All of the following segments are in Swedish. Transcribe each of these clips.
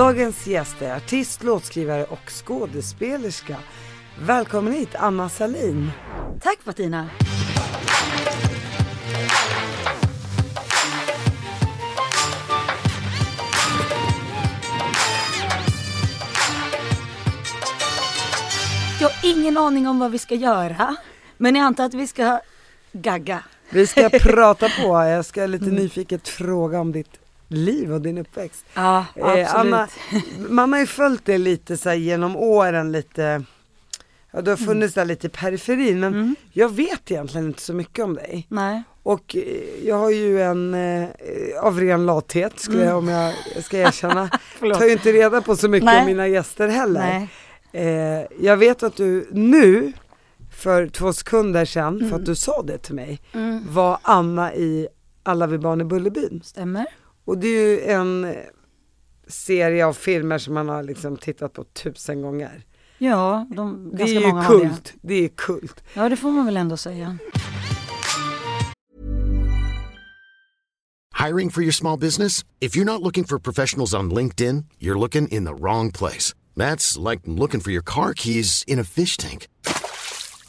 Dagens gäst är artist, låtskrivare och skådespelerska. Välkommen hit Anna Salin. Tack Martina. Jag har ingen aning om vad vi ska göra. Men jag antar att vi ska gagga. Vi ska prata på, jag ska lite nyfiket fråga om ditt liv och din uppväxt. Ja, absolut. Eh, Anna, mamma har ju följt dig lite så genom åren lite, ja du har funnits där lite i periferin men Mm. jag vet egentligen inte så mycket om dig. Nej. Och eh, jag har ju en, eh, av ren lathet skulle jag, om jag ska erkänna, Mm. Tar ju inte reda på så mycket Nej. om mina gäster heller. Nej. Eh, jag vet att du nu, för två sekunder sedan, för Mm. att du sa det till mig, var Anna i Alla vi barn i Bullerbyn. Stämmer. Och det är ju en serie av filmer som man har liksom tittat på tusen gånger. Ja, de, Det ganska är ju har det. kult, det är kult. Ja, det får man väl ändå säga. Hiring for your small business? If you're not looking for professionals on LinkedIn, you're looking in the wrong place. That's like looking for your car keys in a fish tank.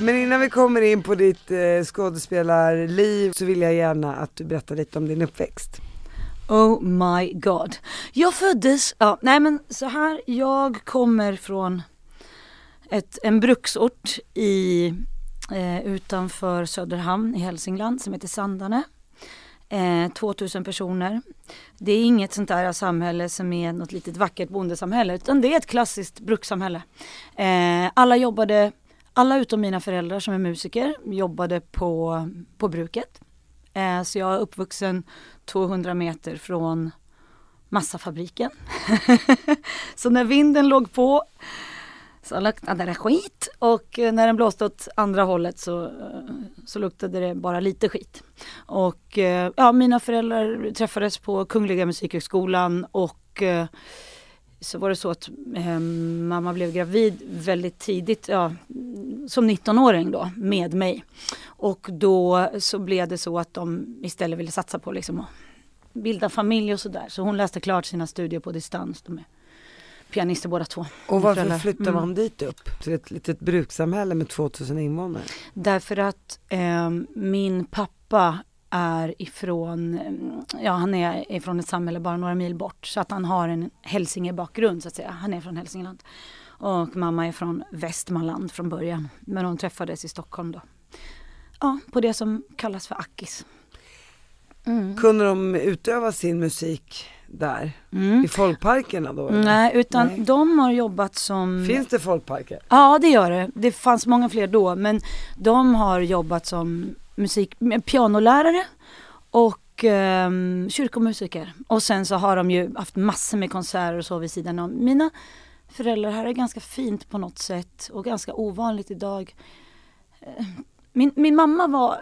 Men innan vi kommer in på ditt eh, skådespelarliv så vill jag gärna att du berättar lite om din uppväxt. Oh my god. Jag föddes, ja, nej men så här, jag kommer från ett, en bruksort i, eh, utanför Söderhamn i Hälsingland som heter Sandane. Eh, 2000 personer. Det är inget sånt där samhälle som är något litet vackert bondesamhälle utan det är ett klassiskt brukssamhälle. Eh, alla jobbade, alla utom mina föräldrar som är musiker jobbade på, på bruket. Eh, så jag är uppvuxen 200 meter från massafabriken. så när vinden låg på så luktade det skit och eh, när den blåste åt andra hållet så, eh, så luktade det bara lite skit. Och eh, ja, mina föräldrar träffades på Kungliga Musikhögskolan och så var det så att eh, mamma blev gravid väldigt tidigt, ja, som 19-åring då, med mig. Och då så blev det så att de istället ville satsa på liksom att bilda familj och sådär. Så hon läste klart sina studier på distans. De är pianister båda två. Och varför Föräldrar. flyttar Mm. man dit upp? Till ett litet brukssamhälle med 2000 invånare? Därför att eh, min pappa är ifrån, eh, ja han är ifrån ett samhälle bara några mil bort. Så att han har en hälsingebakgrund så att säga. Han är från Hälsingland. Och mamma är från Västmanland från början. Men de träffades i Stockholm då. Ja, på det som kallas för Akis. Mm. Kunde de utöva sin musik där? Mm. I folkparkerna då? eller? Nej, utan Nej. de har jobbat som... Finns det folkparker? Ja, det gör det. Det fanns många fler då, men de har jobbat som musik, pianolärare och eh, kyrkomusiker. Och sen så har de ju haft massor med konserter och så vid sidan om. Mina föräldrar här är ganska fint på något sätt och ganska ovanligt idag. Eh, min, min mamma var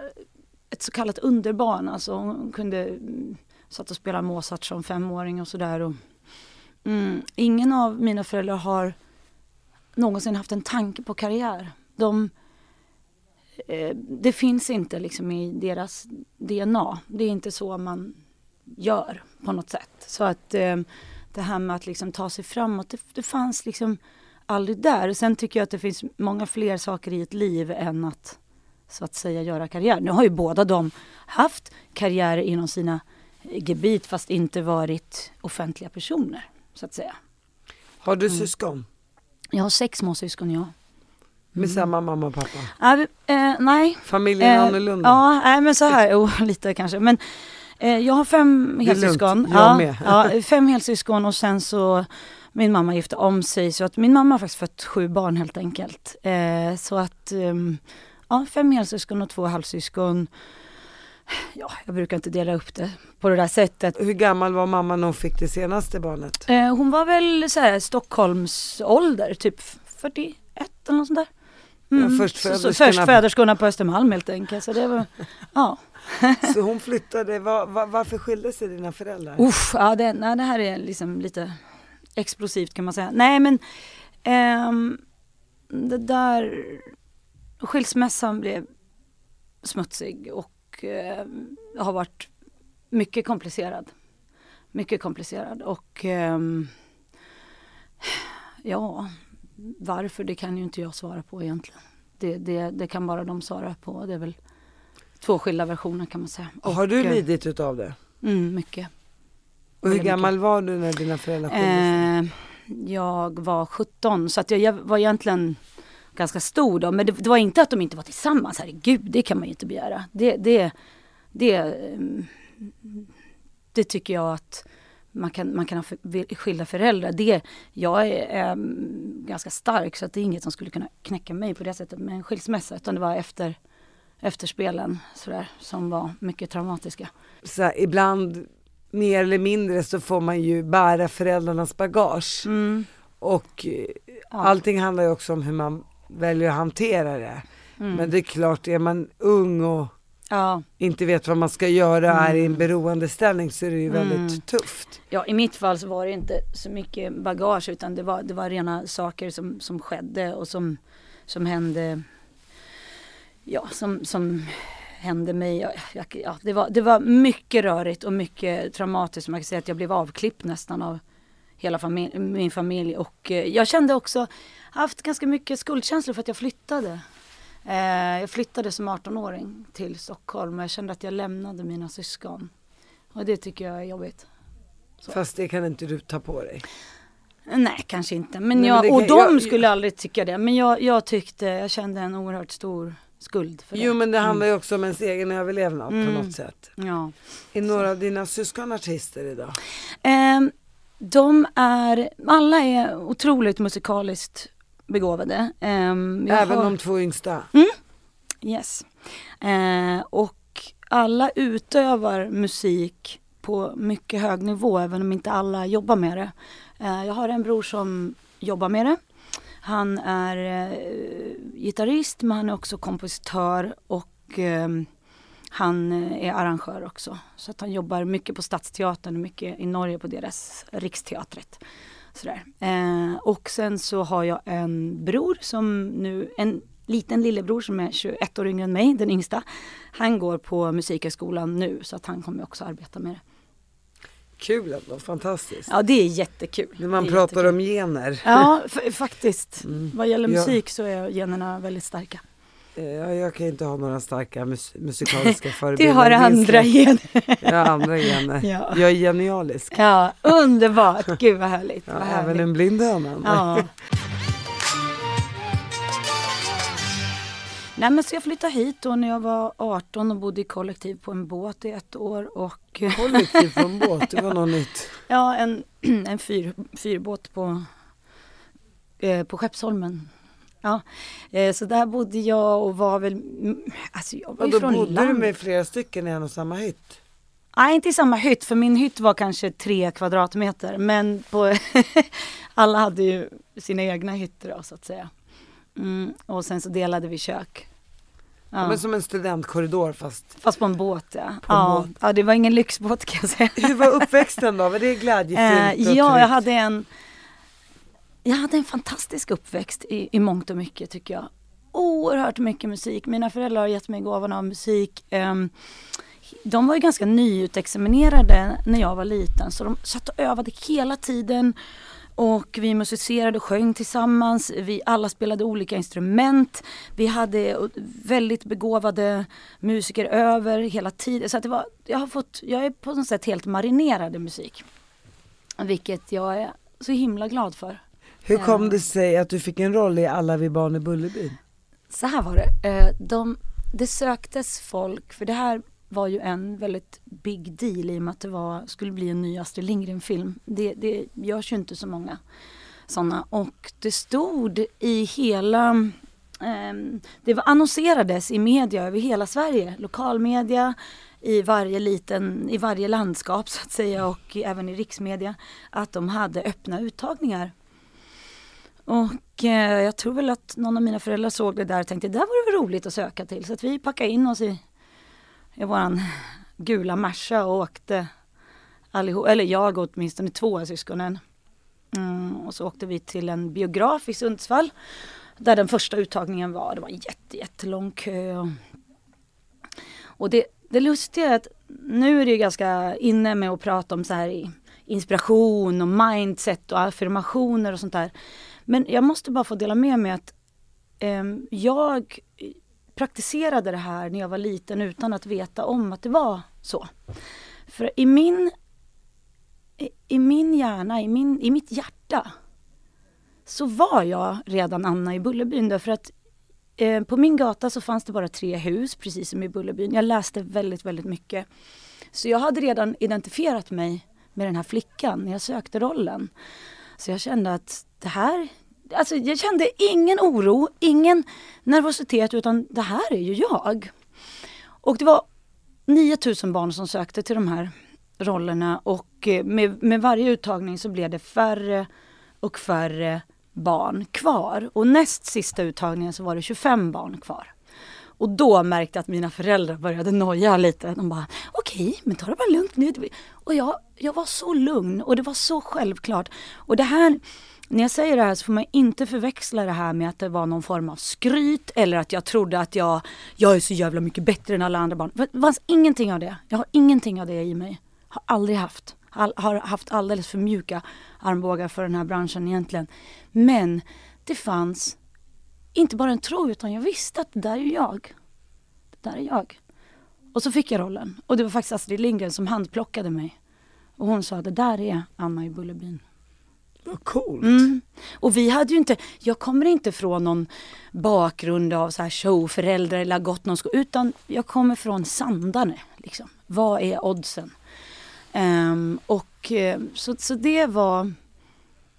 ett så kallat underbarn, alltså hon kunde mm, satt och spela Mozart som femåring och sådär. Mm, ingen av mina föräldrar har någonsin haft en tanke på karriär. De, det finns inte liksom i deras DNA. Det är inte så man gör på något sätt. Så att eh, det här med att liksom ta sig framåt, det, det fanns liksom aldrig där. Sen tycker jag att det finns många fler saker i ett liv än att så att säga göra karriär. Nu har ju båda de haft karriär inom sina eh, gebit fast inte varit offentliga personer så att säga. Har du Mm. syskon? Jag har sex småsyskon jag. Med samma mamma och pappa? Ja, eh, nej. Familjen Eh, annorlunda? Ja, nej men så här, oh, lite kanske. Men eh, jag har fem helsyskon. ja, ja, fem helsyskon och sen så min mamma gifte om sig så att min mamma har faktiskt fött sju barn helt enkelt. Eh, så att ehm, ja, fem helsyskon och två halvsyskon. Ja, jag brukar inte dela upp det på det där sättet. Hur gammal var mamma när hon fick det senaste barnet? Eh, hon var väl så här Stockholms ålder, typ 41 eller något sånt där. Mm. först så, så, föderskorna- först föderskorna på Östermalm helt enkelt. Så det var, ja. Så hon flyttade, var, var, varför skilde sig dina föräldrar? Uff, ja det, nej, det här är liksom lite explosivt kan man säga. Nej men ehm, det där skilsmässan blev smutsig och eh, har varit mycket komplicerad. Mycket komplicerad och ehm, ja, varför det kan ju inte jag svara på egentligen. Det, det, det kan bara de svara på. Det är väl två skilda versioner kan man säga. Har du Och, eh, lidit utav det? Mm, mycket. Och hur gammal var du när dina föräldrar skilde sig? Eh, jag var 17 så att jag, jag var egentligen ganska stor då. Men det, det var inte att de inte var tillsammans, herregud det kan man ju inte begära. Det, det, det, ehm, det tycker jag att man kan, man kan ha för, skilda föräldrar. Det, jag är ehm, ganska stark så att det är inget som skulle kunna knäcka mig på det sättet med en skilsmässa. Utan det var efter, efterspelen sådär, som var mycket traumatiska. Så ibland mer eller mindre så får man ju bära föräldrarnas bagage. Mm. Och eh, Ja. allting handlar ju också om hur man väljer att hantera det. Mm. Men det är klart, är man ung och Ja. inte vet vad man ska göra är i en Mm. beroendeställning så är det ju väldigt Mm. tufft. Ja, i mitt fall så var det inte så mycket bagage utan det var, det var rena saker som, som skedde och som, som hände. Ja, som, som hände mig. Ja, ja, det, var, det var mycket rörigt och mycket traumatiskt. Man kan säga att jag blev avklippt nästan av hela familj, min familj. Och eh, jag kände också, haft ganska mycket skuldkänslor för att jag flyttade. Eh, jag flyttade som 18-åring till Stockholm och jag kände att jag lämnade mina syskon. Och det tycker jag är jobbigt. Så. Fast det kan inte du ta på dig. Nej, kanske inte. Men Nej, men jag, och kan- de jag- skulle aldrig tycka det. Men jag, jag tyckte, jag kände en oerhört stor skuld för det. Jo men det handlar ju också om ens egen överlevnad på Mm. något sätt. Ja. Är några av dina syskon artister idag? Ehm, de är, alla är otroligt musikaliskt begåvade. Ehm, Även har- de två yngsta? Yes. Eh, och alla utövar musik på mycket hög nivå även om inte alla jobbar med det. Eh, jag har en bror som jobbar med det. Han är eh, gitarrist men han är också kompositör och han eh, är arrangör också. Så att han jobbar mycket på Stadsteatern och mycket i Norge på deras Riksteatret. Sådär. Eh, och sen så har jag en bror som nu, en liten lillebror som är 21 år yngre än mig, den yngsta. Han går på Musikhögskolan nu så att han kommer också arbeta med det. Kul ändå, fantastiskt. Ja det är jättekul. När man pratar jättekul. om gener. Ja faktiskt. Mm. Vad gäller Ja. musik så är generna väldigt starka. Eh, Ja, jag kan inte ha några starka mus musikaliska förebilder. Det har andra gener. Jag har andra gener. Ja. Jag är genialisk. Ja, underbart. Gud vad härligt. Ja, vad även härligt. en blind höna. Ja. Nej men så jag flyttade hit då när jag var 18 och bodde i kollektiv på en båt i ett år och Kollektiv på en båt, det var något nytt. ja en, en fyr, fyrbåt på, eh, på Skeppsholmen. Ja, eh, så där bodde jag och var väl, mm, alltså jag var ju från bodde land. du med flera stycken i en och samma hytt? Nej inte i samma hytt för min hytt var kanske tre kvadratmeter men på alla hade ju sina egna hytter då så att säga. Mm, och sen så delade vi kök. Ja. Ja. Men som en studentkorridor fast. Fast på en båt ja. Ja. båt. ja det var ingen lyxbåt kan jag säga. Hur var uppväxten då? Var det Eh, glädjefyllt? och ja, jag tryggt? hade en jag hade en fantastisk uppväxt i, i mångt och mycket tycker jag. Oerhört mycket musik. Mina föräldrar har gett mig gåvan av musik. Ehm, de var ju ganska nyutexaminerade när jag var liten så de satt och övade hela tiden. Och vi musicerade och sjöng tillsammans. Vi alla spelade olika instrument. Vi hade väldigt begåvade musiker över hela tiden. Så att det var, jag har fått, jag är på något sätt helt marinerad i musik. Vilket jag är så himla glad för. Hur kom det sig att du fick en roll i Alla vi barn i Bullerbyn? så här var det. Eh, de, det söktes folk, för det här var ju en väldigt big deal i och med att det var, skulle bli en ny Astrid Lindgren-film. Det, det görs ju inte så många sådana. Och det stod i hela eh, det var annonserades i media över hela Sverige, lokalmedia, i varje liten, i varje landskap så att säga och även i riksmedia att de hade öppna uttagningar. Och eh, jag tror väl att någon av mina föräldrar såg det där och tänkte det där vore väl roligt att söka till så att vi packade in oss i, i våran gula Merca och åkte allihop, eller jag och åtminstone två av syskonen. Mm, och så åkte vi till en biograf i Sundsvall där den första uttagningen var. Det var en jätte, jättelång kö. Och det, det lustiga är att nu är det ganska inne med att prata om så här inspiration och mindset och affirmationer och sånt där. Men jag måste bara få dela med mig att eh, jag praktiserade det här när jag var liten utan att veta om att det var så. För i min, i, i min hjärna, i, min, i mitt hjärta så var jag redan Anna i Bullerbyn därför att eh, på min gata så fanns det bara tre hus precis som i Bullerbyn. Jag läste väldigt, väldigt mycket. Så jag hade redan identifierat mig med den här flickan när jag sökte rollen. Så jag kände att det här, alltså jag kände ingen oro, ingen nervositet utan det här är ju jag. Och det var 9000 barn som sökte till de här rollerna och eh, med, med varje uttagning så blev det färre och färre barn kvar. Och näst sista uttagningen så var det 25 barn kvar. Och då märkte jag att mina föräldrar började noja lite. De bara, okej, okay, men ta det bara lugnt nu. Och jag, jag var så lugn och det var så självklart. Och det här, när jag säger det här så får man inte förväxla det här med att det var någon form av skryt eller att jag trodde att jag, jag är så jävla mycket bättre än alla andra barn. Det fanns ingenting av det. Jag har ingenting av det i mig. Har aldrig haft. Har haft alldeles för mjuka armbågar för den här branschen egentligen. Men det fanns inte bara en tro utan jag visste att det där är jag. Det där är jag. Och så fick jag rollen. Och det var faktiskt Astrid Lindgren som handplockade mig. Och hon sa det där är Anna i Bullerbyn. Vad coolt. Mm. Och vi hade ju inte, jag kommer inte från någon bakgrund av så här showföräldrar eller gått någon skola. Utan jag kommer från Sandane. Liksom. Vad är oddsen? Um, och uh, så, så det var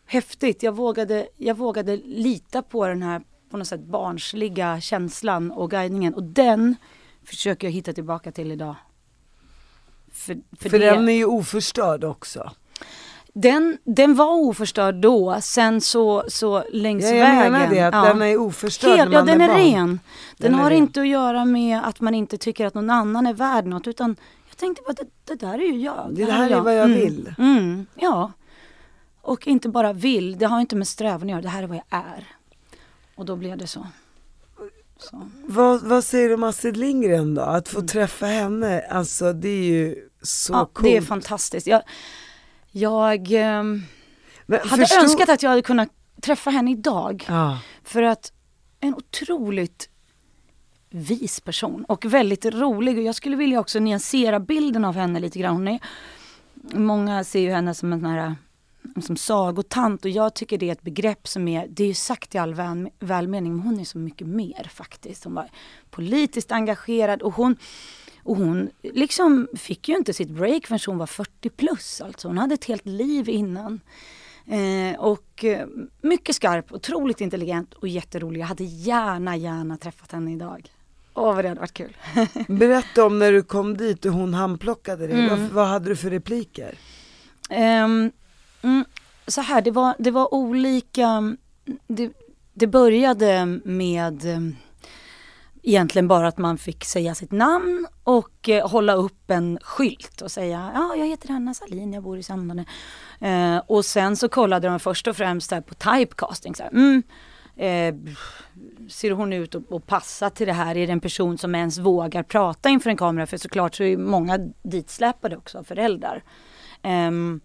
häftigt. Jag vågade, jag vågade lita på den här på något sätt barnsliga känslan och guidningen. Och den försöker jag hitta tillbaka till idag. För, för, för det... den är ju oförstörd också. Den, den var oförstörd då, sen så, så längs ja, jag vägen. Jag menar det, att ja. den är oförstörd Helt, Ja, den är, är ren. Den, den har ren. inte att göra med att man inte tycker att någon annan är värd något, utan jag tänkte bara, det, det där är ju jag. Det, det här är vad jag mm. vill. Mm, ja. Och inte bara vill, det har inte med strävan att göra, det här är vad jag är. Och då blev det så. så. Vad, vad säger du om Astrid Lindgren då? Att få mm. träffa henne, alltså det är ju så ja, coolt. det är fantastiskt. Jag, jag eh, hade förstå... önskat att jag hade kunnat träffa henne idag. Ja. För att en otroligt vis person och väldigt rolig. Och jag skulle vilja också nyansera bilden av henne lite grann. Hon är, många ser ju henne som en sån här som sagotant och jag tycker det är ett begrepp som är, det är ju sagt i all väl, välmening, men hon är så mycket mer faktiskt. Hon var politiskt engagerad och hon, och hon liksom fick ju inte sitt break förrän hon var 40 plus. Alltså hon hade ett helt liv innan. Eh, och eh, mycket skarp, otroligt intelligent och jätterolig. Jag hade gärna, gärna träffat henne idag. Åh vad det hade varit kul. Berätta om när du kom dit och hon handplockade dig. Mm. Vad, vad, hade du för repliker? Um, Mm, så här, det var, det var olika, det, det började med eh, egentligen bara att man fick säga sitt namn och eh, hålla upp en skylt och säga ja, jag heter Anna Salin, jag bor i Sandane. Eh, och sen så kollade de först och främst på typecasting. Så här, mm, eh, ser hon ut att, att passa till det här? Är det en person som ens vågar prata inför en kamera? För såklart så är många ditsläpade också av föräldrar. Ehm,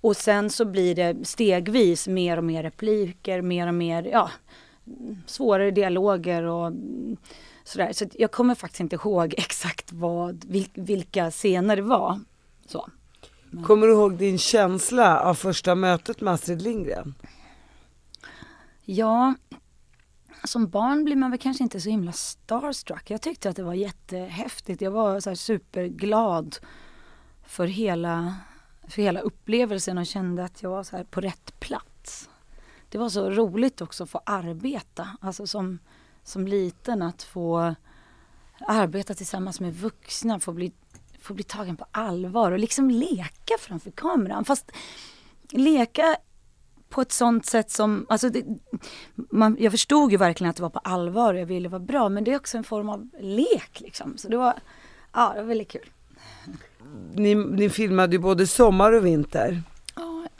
och sen så blir det stegvis mer och mer repliker, mer och mer, ja, svårare dialoger och mm, sådär. Så jag kommer faktiskt inte ihåg exakt vad, vilka scener det var. Så. Men. Kommer du ihåg din känsla av första mötet med Astrid Lindgren? Ja, som barn blir man väl kanske inte så himla starstruck. Jag tyckte att det var jättehäftigt. Jag var så superglad för hela, för hela upplevelsen och kände att jag var så på rätt plats. Det var så roligt också att få arbeta, alltså som, som liten att få arbeta tillsammans med vuxna, få bli, få bli tagen på allvar och liksom leka framför kameran. Fast leka på ett sånt sätt som, alltså det, man, jag förstod ju verkligen att det var på allvar och jag ville vara bra men det är också en form av lek liksom. Så det var, ja det var väldigt kul. Ni, ni filmade ju både sommar och vinter.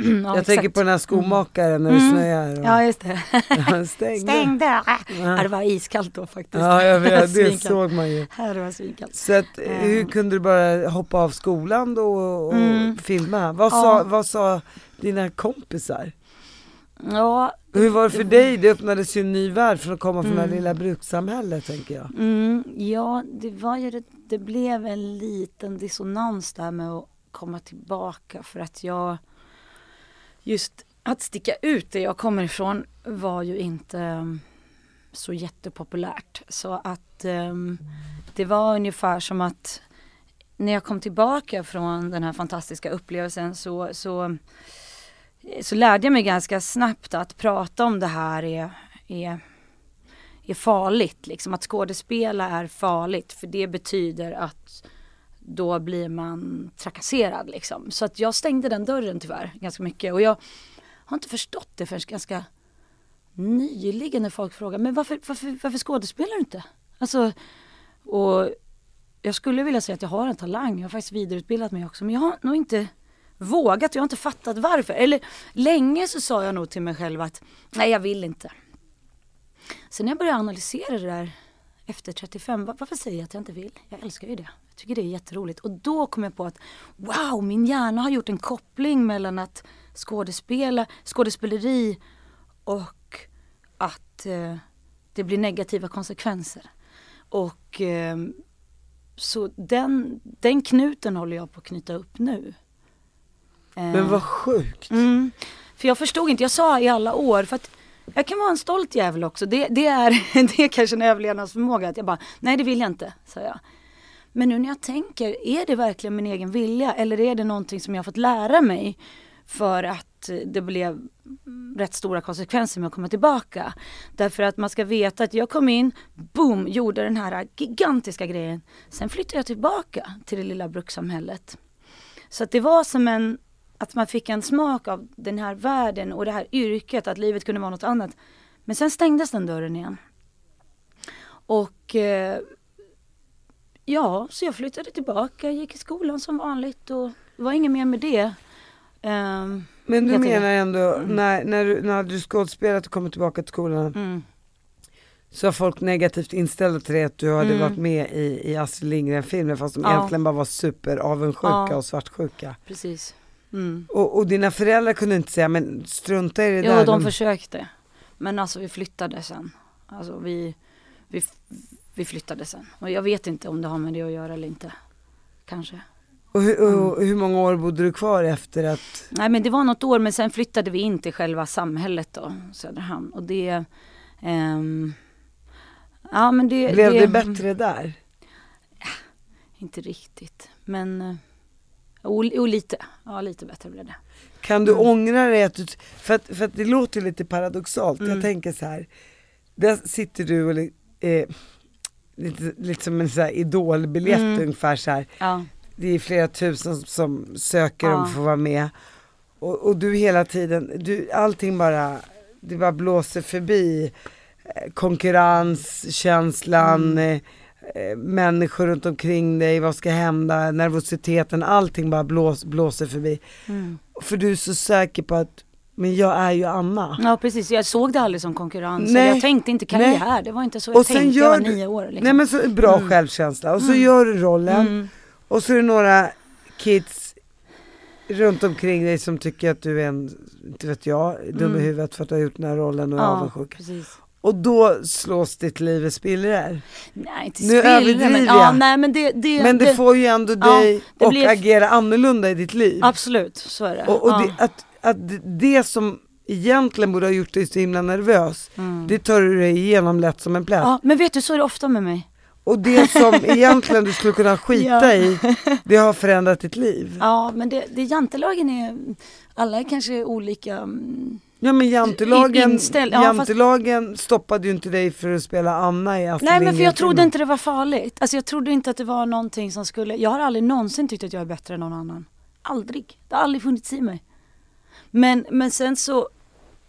Ja, jag exakt. tänker på den här skomakaren när det Mm. snöar. Och, Ja just det. Han stängde. Stäng dörren! Ja, det var iskallt då faktiskt. Ja, jag vet, det såg man ju. Här var det svinkallt. Så att, hur kunde du bara hoppa av skolan då och Mm. filma? Vad sa, Ja. vad sa dina kompisar? Ja, Hur var det för dig? Det öppnades ju en ny värld från att komma från det Mm. här lilla brukssamhället tänker jag. Mm, ja, det var ju det, det blev en liten dissonans där med att komma tillbaka för att jag just att sticka ut där jag kommer ifrån var ju inte ehm, så jättepopulärt. Så att um, det var ungefär som att när jag kom tillbaka från den här fantastiska upplevelsen så, så, eh, så lärde jag mig ganska snabbt att prata om det här är, är är farligt. Liksom. Att skådespela är farligt för det betyder att då blir man trakasserad. Liksom. Så att jag stängde den dörren tyvärr ganska mycket. Och jag har inte förstått det förrän ganska nyligen när folk frågar men varför, varför, varför skådespelar du inte? Alltså, och jag skulle vilja säga att jag har en talang. Jag har faktiskt vidareutbildat mig också. Men jag har nog inte vågat. Jag har inte fattat varför. Eller länge så sa jag nog till mig själv att nej jag vill inte. Sen när jag började analysera det där efter 35, varför säger jag att jag inte vill? Jag älskar ju det. Tycker det är jätteroligt. Och då kom jag på att wow, min hjärna har gjort en koppling mellan att skådespela, skådespeleri och att eh, det blir negativa konsekvenser. Och eh, så den, den knuten håller jag på att knyta upp nu. Eh, Men vad sjukt. Mm. För jag förstod inte, jag sa i alla år, för att jag kan vara en stolt jävel också. Det, det, är, det är kanske en överlevnadsförmåga. Att jag bara, nej det vill jag inte, sa jag. Men nu när jag tänker, är det verkligen min egen vilja? Eller är det någonting som jag har fått lära mig för att det blev rätt stora konsekvenser med att komma tillbaka. Därför att man ska veta att jag kom in, boom, gjorde den här gigantiska grejen. Sen flyttade jag tillbaka till det lilla brukssamhället. Så att det var som en, att man fick en smak av den här världen och det här yrket, att livet kunde vara något annat. Men sen stängdes den dörren igen. Och eh, ja, så jag flyttade tillbaka, gick i skolan som vanligt och det var inget mer med det. Ehm, Men du menar ändå, när, när, du, när du skådespelat och kommit tillbaka till skolan mm, så har folk negativt inställda till dig att du hade Mm. varit med i, i Astrid Lindgren-filmer fast de Ja. egentligen bara var superavundsjuka Ja. och svartsjuka. precis. Mm. Och, och dina föräldrar kunde inte säga men strunta i det Jo, där. de de- försökte. Men alltså vi flyttade sen. Alltså vi, vi, vi flyttade sen. Och jag vet inte om det har med det att göra eller inte. Kanske. och, hur, Mm. och hur många år bodde du kvar efter att, Nej men det var något år men sen flyttade vi in till själva samhället då, Söderhamn. Och det, ehm, ja men det. blev det bättre där? Inte riktigt. Men, eh, och, och lite, ja lite bättre blev det. Kan du Mm. ångra dig att du, för att, för att det låter lite paradoxalt, jag Mm. tänker så här. där sitter du och eh, lite, lite som en så här idolbiljett Mm. ungefär så här. Ja, det är flera tusen som söker Ja. om att få vara med. Och, och du hela tiden, du, allting bara, det bara blåser förbi. Eh, Konkurrenskänslan, Mm. eh, eh, människor runt omkring dig, vad ska hända, nervositeten, allting bara blås, blåser förbi. mm. För du är så säker på att, men jag är ju Anna. ja precis. Jag såg det aldrig som konkurrens. Nej. Jag tänkte inte karriär. Det var inte så jag Och sen tänkte. Jag gör var du- nio år. Liksom. Nej men så bra Mm. självkänsla och så Mm. gör du rollen Mm. och så är det några kids runt omkring dig som tycker att du är en, inte vet jag, dum i Mm. huvudet för att du har gjort den här rollen och är Ja, avundsjuk. precis. Och då slås ditt liv i spillror. Nej, inte Nu spillror, överdriver men, jag. ja, nej, men det, det, Men det, får ju ändå ja, dig det och blir- agera annorlunda i ditt liv. Absolut, så är det. Och, och ja. det, att, att det- som egentligen borde ha gjort dig så himla nervös, det tar du dig igenom lätt som en plätt. Ja, men vet du, så är det ofta med mig. Och det som egentligen du skulle kunna skita Ja. i, det har förändrat ditt liv. Ja, men det, det jantelagen är, alla är kanske olika. mm, Ja men jantelagen, Inställ- ja, fast- jantelagen stoppade ju inte dig för att spela Anna i Astrid Nej men för jag trodde inte det var farligt. Alltså jag trodde inte att det var någonting som skulle, jag har aldrig någonsin tyckt att jag är bättre än någon annan. Aldrig. Det har aldrig funnits i mig. Men, men sen så,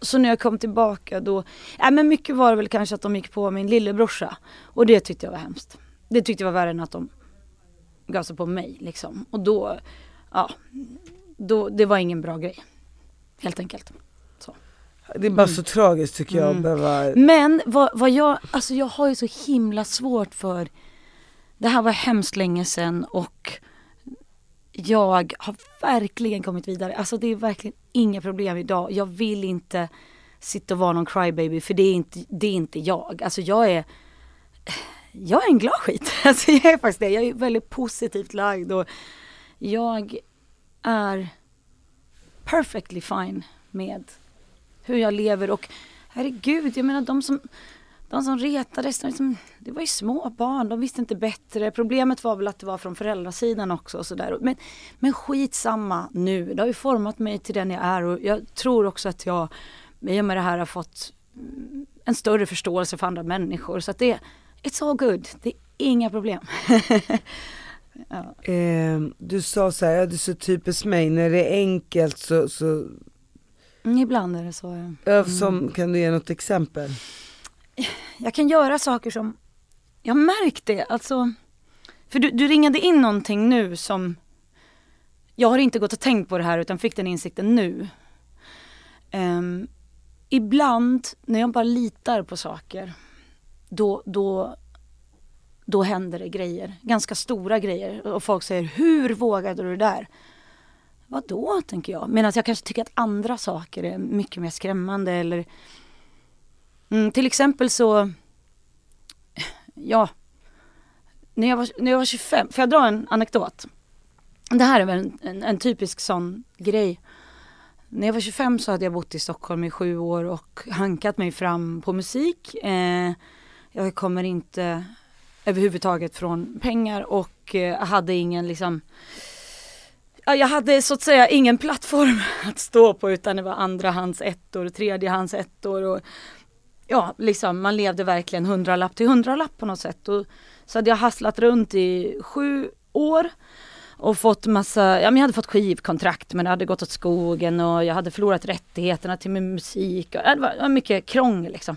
så när jag kom tillbaka då, nej men mycket var det väl kanske att de gick på min lillebrorsa. Och det tyckte jag var hemskt. Det tyckte jag var värre än att de gav sig på mig liksom. Och då, ja, då, det var ingen bra grej. Helt enkelt. Så. Det är bara så tragiskt tycker jag Mm. behöva Men vad, vad jag, alltså jag har ju så himla svårt för, det här var hemskt länge sedan och jag har verkligen kommit vidare. Alltså det är verkligen inga problem idag. Jag vill inte sitta och vara någon crybaby för det är inte, det är inte jag. Alltså jag är, jag är en glad skit. Alltså jag är faktiskt det. Jag är väldigt positivt lagd och jag är perfectly fine med hur jag lever och herregud, jag menar de som, de som retades, de liksom, det var ju små barn, de visste inte bättre. Problemet var väl att det var från föräldrasidan också och sådär. Men, men skitsamma nu, det har ju format mig till den jag är och jag tror också att jag i och med det här har fått mm, en större förståelse för andra människor. Så att det, it's all good, det är inga problem. Eh, du sa så här, ja, det är så typiskt mig, när det är enkelt så, så Mm, Ibland är det så. ja. ja, som, kan du ge något exempel? Jag kan göra saker som, jag har märkt det, alltså. För du, du ringade in någonting nu som, jag har inte gått och tänkt på det här utan fick den insikten nu. Um, ibland när jag bara litar på saker, då, då, då händer det grejer. Ganska stora grejer. Och folk säger, hur vågade du det där? Vadå, tänker jag. Medan jag kanske tycker att andra saker är mycket mer skrämmande eller Mm, till exempel så, ja, när jag, var, när jag var 25, får jag dra en anekdot? Det här är väl en, en, en typisk sån grej. När jag var 25 så hade jag bott i Stockholm i sju år och hankat mig fram på musik. Eh, jag kommer inte överhuvudtaget från pengar och eh, hade ingen liksom Ja, jag hade så att säga ingen plattform att stå på utan det var andrahands ettor, tredjehands ettor och ja, liksom man levde verkligen hundralapp till hundralapp på något sätt. Och så hade jag hasslat runt i sju år och fått massa, ja men jag hade fått skivkontrakt men det hade gått åt skogen och jag hade förlorat rättigheterna till min musik. Och, det, var, det var mycket krångel liksom.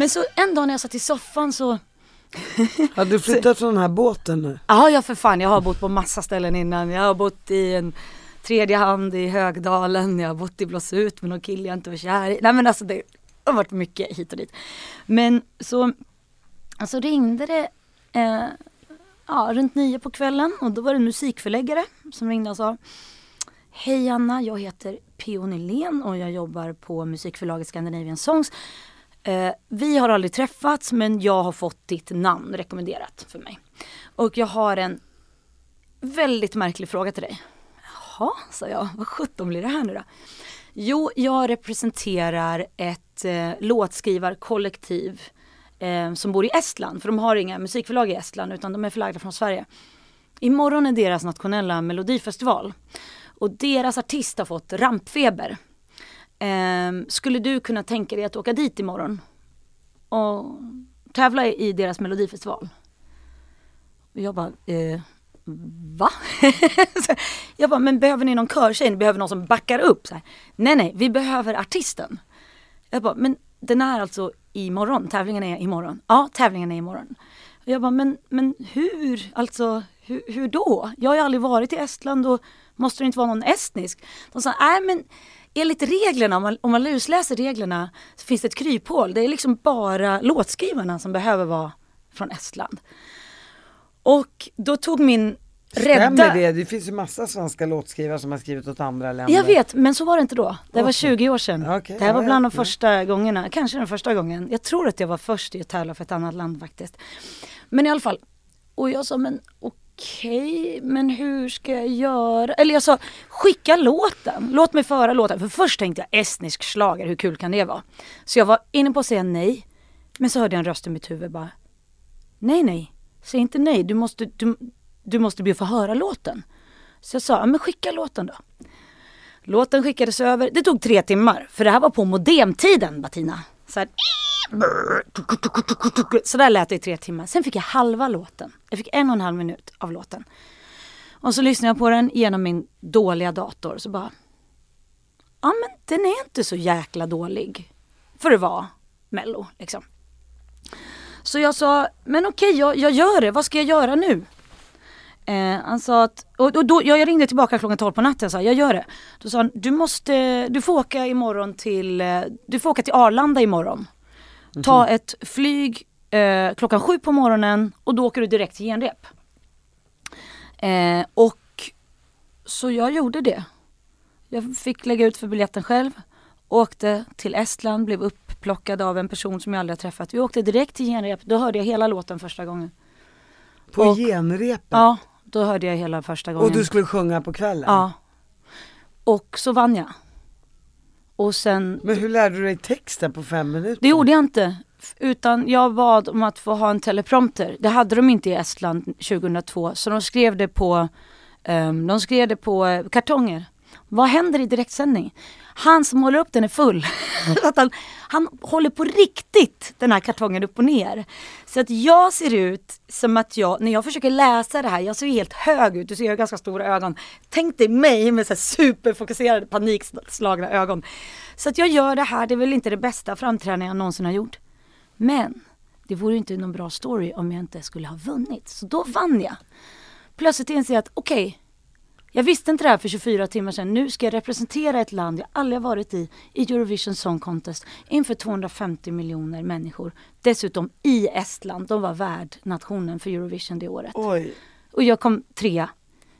Men så en dag när jag satt i soffan så, Har du flyttat från den här båten nu? ja ja för fan jag har bott på massa ställen innan. Jag har bott i en tredje hand i Högdalen, jag har bott i Blåsut med någon kille jag inte var kär i. Nej men alltså det har varit mycket hit och dit. Men så, alltså ringde det eh, ja, runt nio på kvällen och då var det en musikförläggare som ringde och sa Hej Anna, jag heter P.O. Nylén och jag jobbar på musikförlaget Scandinavian Songs. Eh, vi har aldrig träffats men jag har fått ditt namn rekommenderat för mig. Och jag har en väldigt märklig fråga till dig. Jaha, sa jag. Vad sjutton blir det här nu då? Jo, jag representerar ett eh, låtskrivarkollektiv eh, som bor i Estland, för de har inga musikförlag i Estland utan de är förlagda från Sverige. Imorgon är deras nationella melodifestival och deras artist har fått rampfeber. Eh, skulle du kunna tänka dig att åka dit imorgon och tävla i deras melodifestival? Och jag bara, eh, va? jag bara, men behöver ni någon körtjej? Ni behöver någon som backar upp? Så här, nej, nej, vi behöver artisten. Jag bara, men den är alltså imorgon, tävlingen är imorgon. Ja, tävlingen är imorgon. Och jag bara, men, men hur, alltså hur, hur då? Jag har ju aldrig varit i Estland och måste det inte vara någon estnisk? De sa, nej men enligt reglerna, om man, om man lusläser reglerna, så finns det ett kryphål. Det är liksom bara låtskrivarna som behöver vara från Estland. Och då tog min rädda... Stämmer det? Det finns ju massa svenska låtskrivare som har skrivit åt andra länder. Jag vet, men så var det inte då. Det var 20 år sedan. Okej, det här var bland de första gångerna, kanske den första gången. Jag tror att jag var först i att tävla för ett annat land faktiskt. Men i alla fall. Och jag sa, men okej, Okej, men hur ska jag göra? Eller jag sa, skicka låten. Låt mig föra låten. För först tänkte jag estnisk schlager, hur kul kan det vara? Så jag var inne på att säga nej. Men så hörde jag en röst i mitt huvud bara, nej nej, säg inte nej, du måste, du, du måste bli få höra låten. Så jag sa, men skicka låten då. Låten skickades över, det tog tre timmar, för det här var på modemtiden Batina. Så, här, så där lät det i tre timmar. Sen fick jag halva låten. Jag fick en och en halv minut av låten. Och så lyssnade jag på den genom min dåliga dator. Så bara, ja men den är inte så jäkla dålig. För att vara mello liksom. Så jag sa, men okej jag, jag gör det, vad ska jag göra nu? Eh, han sa att, och, och då, jag ringde tillbaka klockan 12 på natten och sa jag gör det. Då sa han, du måste, du får åka imorgon till, eh, du får åka till Arlanda imorgon. Ta ett flyg eh, klockan sju på morgonen och då åker du direkt till genrep. Eh, och så jag gjorde det. Jag fick lägga ut för biljetten själv. Åkte till Estland, blev upplockad av en person som jag aldrig har träffat. Vi åkte direkt till genrep, då hörde jag hela låten första gången. På och- genrepet? Ja, då hörde jag hela första gången. Och du skulle sjunga på kvällen? Ja. Och så vann jag. Och sen, Men hur lärde du dig texten på fem minuter? det gjorde jag inte. Utan jag bad om att få ha en teleprompter. Det hade de inte i Estland 2002. Så de skrev det på, ehm, de skrev det på eh, kartonger. Vad händer i direktsändning? Han som håller upp den är full. att han, han håller på riktigt den här kartongen upp och ner. Så att jag ser ut som att jag, när jag försöker läsa det här, jag ser ju helt hög ut, du ser jag har ganska stora ögon. Tänk dig mig med så här superfokuserade panikslagna ögon. Så att jag gör det här, det är väl inte det bästa framträdande jag någonsin har gjort. Men det vore ju inte någon bra story om jag inte skulle ha vunnit. Så då vann jag. Plötsligt inser jag att okej, jag visste inte det här för 24 timmar sedan. Nu ska jag representera ett land jag aldrig varit i, i Eurovision Song Contest, inför 250 miljoner människor. Dessutom i Estland, de var värdnationen för Eurovision det året. Oj. Och jag kom trea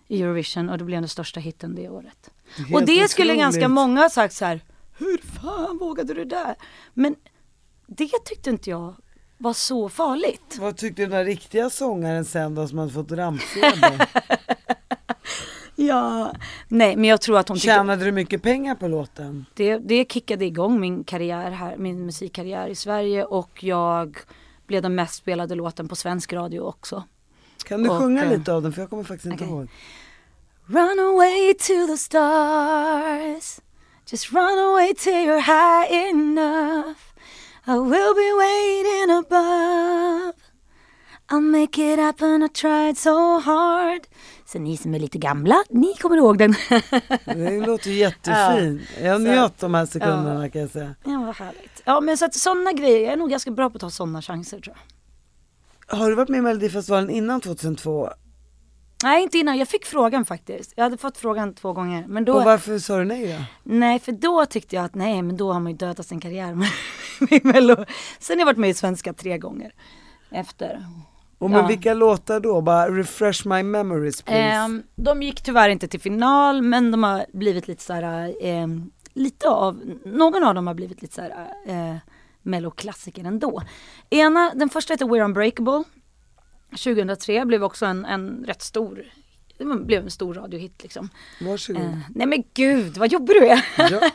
i Eurovision och det blev den största hitten det året. Helt och det skulle otroligt. ganska många ha sagt så här, hur fan vågade du det där? Men det tyckte inte jag var så farligt. Vad tyckte den där riktiga sångaren sen då som hade fått rampfeber? Ja, nej men jag tror att hon tyckte Tjänade du mycket pengar på låten? det, det kickade igång min karriär här, min musikkarriär i Sverige och jag blev den mest spelade låten på svensk radio också. Kan du Och, sjunga eh, lite av den för jag kommer faktiskt inte okej. ihåg. Run away to the stars Just run away till you're high enough I will be waiting above I'll make it happen, I tried so hard Så ni som är lite gamla, ni kommer ihåg den. Det låter ju jättefint. Jag njöt de här sekunderna kan jag säga. ja, vad härligt. Ja, men så att sådana grejer, jag är nog ganska bra på att ta sådana chanser tror jag. Har du varit med i Melodifestivalen innan 2002? Nej, inte innan. Jag fick frågan faktiskt. Jag hade fått frågan två gånger. Men då, Och varför sa du nej då? nej, för då tyckte jag att nej, men då har man ju dödat sin karriär med, med Mello. Sen har jag varit med i Svenska tre gånger efter. Och med Ja. vilka låtar då? Bara refresh my memories please. Ehm, de gick tyvärr inte till final, men de har blivit lite så här, ehm, lite av, någon av dem har blivit lite så här, eh, melloklassiker ändå. Ena, den första heter We're Unbreakable. 2003 blev också en, en rätt stor, det blev en stor radiohit liksom. Varsågod. Eh, nej men gud, vad jobbig du är! Ja.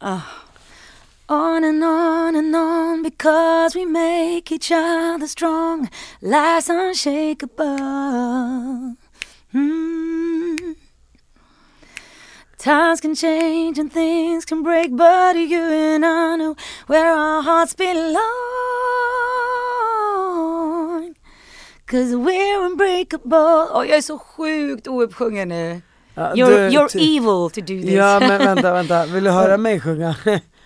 On and on and on because we make each other strong, lies unshakable. Mm. Times can change and things can break, but you and I know where our hearts belong. Cause we're unbreakable. Åh, jag är så sjukt ouppsjungen nu. Ja, You're, du- you're evil to do this. Ja men vänta, vänta, vill du höra mig sjunga?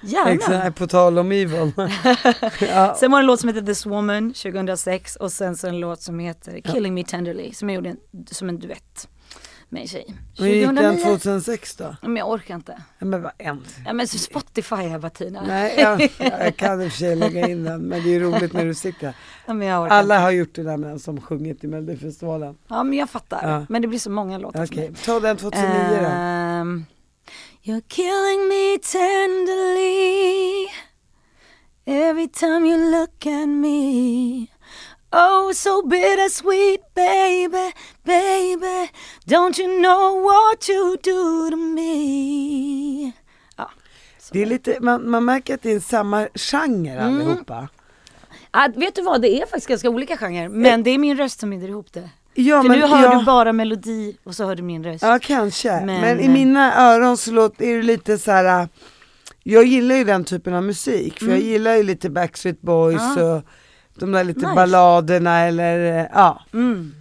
Gärna. Exakt, på tal om evil. ja. Sen var det en låt som heter This Woman 2006 och sen så en låt som heter Killing Me Tenderly som jag gjorde en, som en duett med en tjej. Hur gick den 2009. 2006 då? Men jag orkar inte. Ja, men vad en. Ja men så Spotify här Bettina. Nej, jag, jag kan i och för sig lägga in den, men det är roligt när du sitter. Ja, men jag orkar Alla inte. har gjort det där med den som sjungit i Melodifestivalen. Ja men jag fattar. Ja. Men det blir så många låtar Okej, mig. ta den 2009 då. You're killing me tenderly. Every time you look at me. Oh, so bittersweet, baby, baby. Don't you know what you do to me? Ja, så. Det är lite, man, man märker att det är samma genre Mm. allihopa. Ah, vet du vad, det är faktiskt ganska olika genrer Men det är min röst som binder ihop det Ja, För men, nu hör ja, du bara melodi och så hör du min röst Ja, kanske. Men, Men- i mina öron så låter, är det lite så här. äh, Jag gillar ju den typen av musik, för jag gillar ju lite Backstreet Boys Mm. Ja. och de där lite Nice. balladerna eller äh, ja. mm.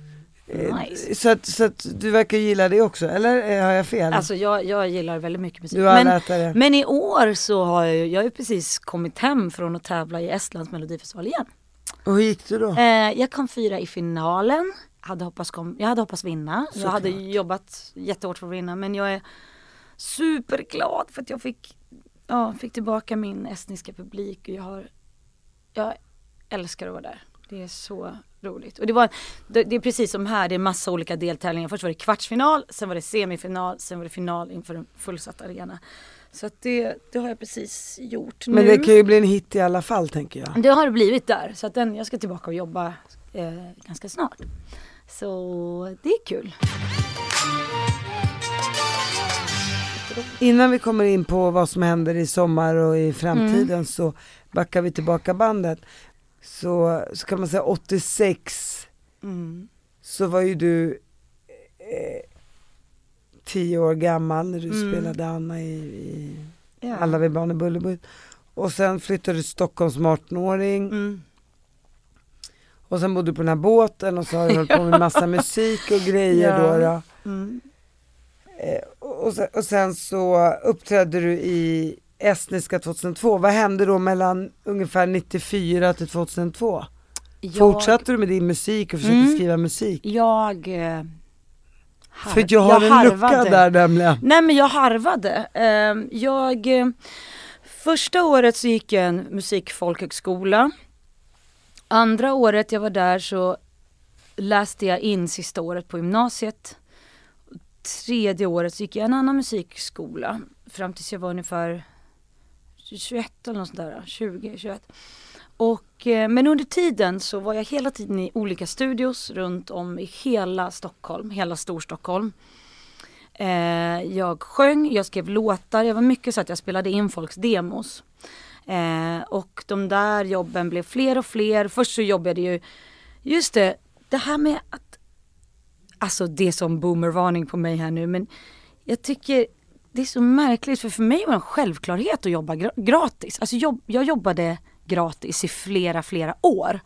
Eh, Nice. Så, att, så att du verkar gilla det också, eller eh, har jag fel? Alltså jag, jag gillar väldigt mycket musik. du men, det. men i år så har jag, ju- jag har ju precis kommit hem från att tävla i Estlands melodifestival igen. Och hur gick det då? Eh, jag kom fyra i finalen. Hade hoppats kom, jag hade hoppats vinna. Jag hade jobbat jättehårt för att vinna men jag är superglad för att jag fick, ja, fick tillbaka min estniska publik och jag har, jag älskar att vara där. Det är så roligt. Och det var, det, det är precis som här, det är massa olika deltävlingar. Först var det kvartsfinal, sen var det semifinal, sen var det final inför en fullsatt arena. Så att det, det har jag precis gjort Men nu. det kan ju bli en hit i alla fall tänker jag. Det har det blivit där, så att den, jag ska tillbaka och jobba eh, ganska snart. Så det är kul. Innan vi kommer in på vad som händer i sommar och i framtiden Mm. så backar vi tillbaka bandet. Så, så kan man säga 86 Mm. så var ju du eh, tio år gammal när du Mm. spelade Anna i, i Ja. Alla vi barn i Bullerbutt. Och sen flyttade du till Stockholm som 18-åring Mm. Och sen bodde du på den här båten och så har du hållit på med massa musik och grejer Ja. då. då. Mm. Eh, och, sen, och sen så uppträdde du i Estniska 2002. Vad hände då mellan ungefär 94 till 2002? Jag, Fortsatte du med din musik och försökte Mm. skriva musik? Jag... Eh, har, För jag har en lucka harvade. där nämligen. Nej men jag harvade. Ehm, jag, eh, första året så gick jag en musikfolkhögskola. Andra året jag var där så läste jag in sista året på gymnasiet. Tredje året så gick jag en annan musikskola fram tills jag var ungefär 21 eller något sånt där, 20, 21. Och, eh, men under tiden så var jag hela tiden i olika studios runt om i hela Stockholm, hela Storstockholm. Eh, jag sjöng, jag skrev låtar, jag var mycket så att jag spelade in folks demos. Eh, och de där jobben blev fler och fler. Först så jobbade jag ju, just det, det här med att, alltså det är som boomervarning på mig här nu men jag tycker det är så märkligt för för mig var det en självklarhet att jobba gratis. Alltså jobb, jag jobbade gratis i flera, flera år.